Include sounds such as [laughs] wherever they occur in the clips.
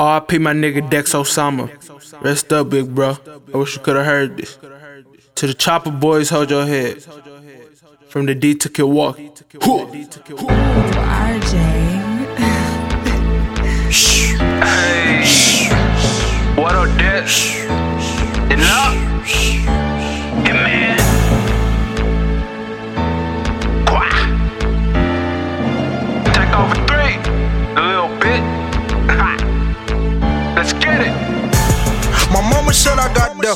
RP my nigga Dex Osama. Rest up, big bro. I wish you could've heard this. To the chopper boys, hold your head. From the D to Milwaukee. RJ.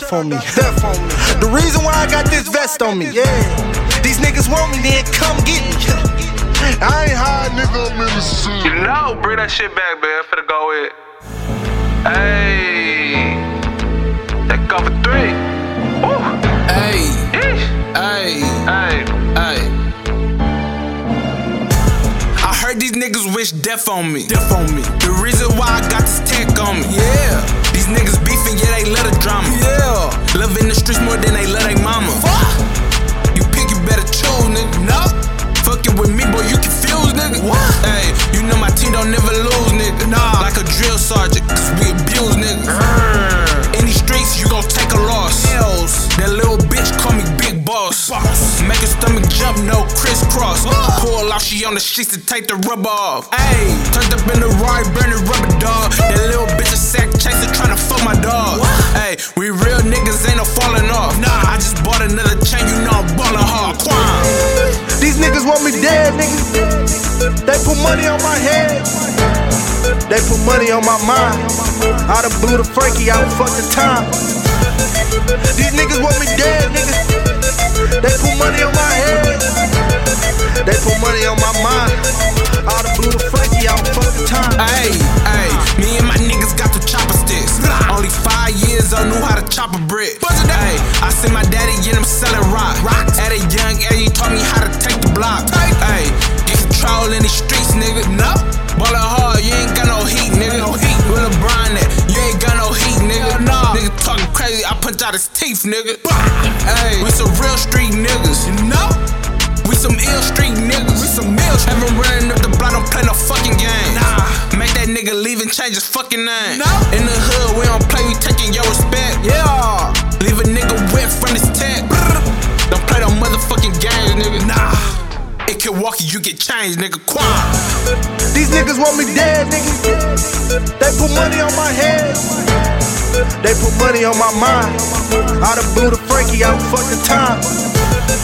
Death on me. Death on me. The reason why I got this vest on me. Yeah. These niggas want me, then come get me. [laughs] I ain't high, nigga. I'm in the city. You know, bring that shit back, man. Finna go with. Hey, take over three. Woo. Hey, Yeesh. hey, Hey, hey. I heard these niggas wish death on me. Death on me. The reason why I got this tech on me. Yeah. Jump, no crisscross. Pull off, she on the sheets to take the rubber off. Ayy, turned up in the ride, burning rubber dog. That little bitch a sack chaser tryna fuck my dog. Ayy, we real niggas ain't no falling off. Nah, I just bought another chain, you know I'm ballin' hard. Quan. These niggas want me dead, niggas. They put money on my head. They put money on my mind. I done blew the Frankie out fucking time. These niggas want me dead, nigga. Out fucking time. Ayy, ayy, me and my niggas got the chopper sticks. Only five years I knew how to chop a brick. Ayy, I see my daddy get him selling rock. At a young age, he taught me how to take the block. Ayy, get control in these streets, nigga. No, ballin' hard, you ain't got no heat, nigga. No heat. With LeBron at, you ain't got no heat, nigga. No, nigga talking crazy, I punch out his teeth, nigga. Ayy, we some real street niggas, you know. We some ill street niggas. We some ill. Haven't running up the block, don't play no nigga leave and change his fucking name. No. In the hood, we don't play, we taking your respect. Yeah. Leave a nigga wet from his tech. Don't play no motherfucking games, nigga. Nah. In Milwaukee, you get changed, nigga. Quan. These niggas want me dead, nigga. They put money on my head. They put money on my mind. I done blew the Frankie out fucking time.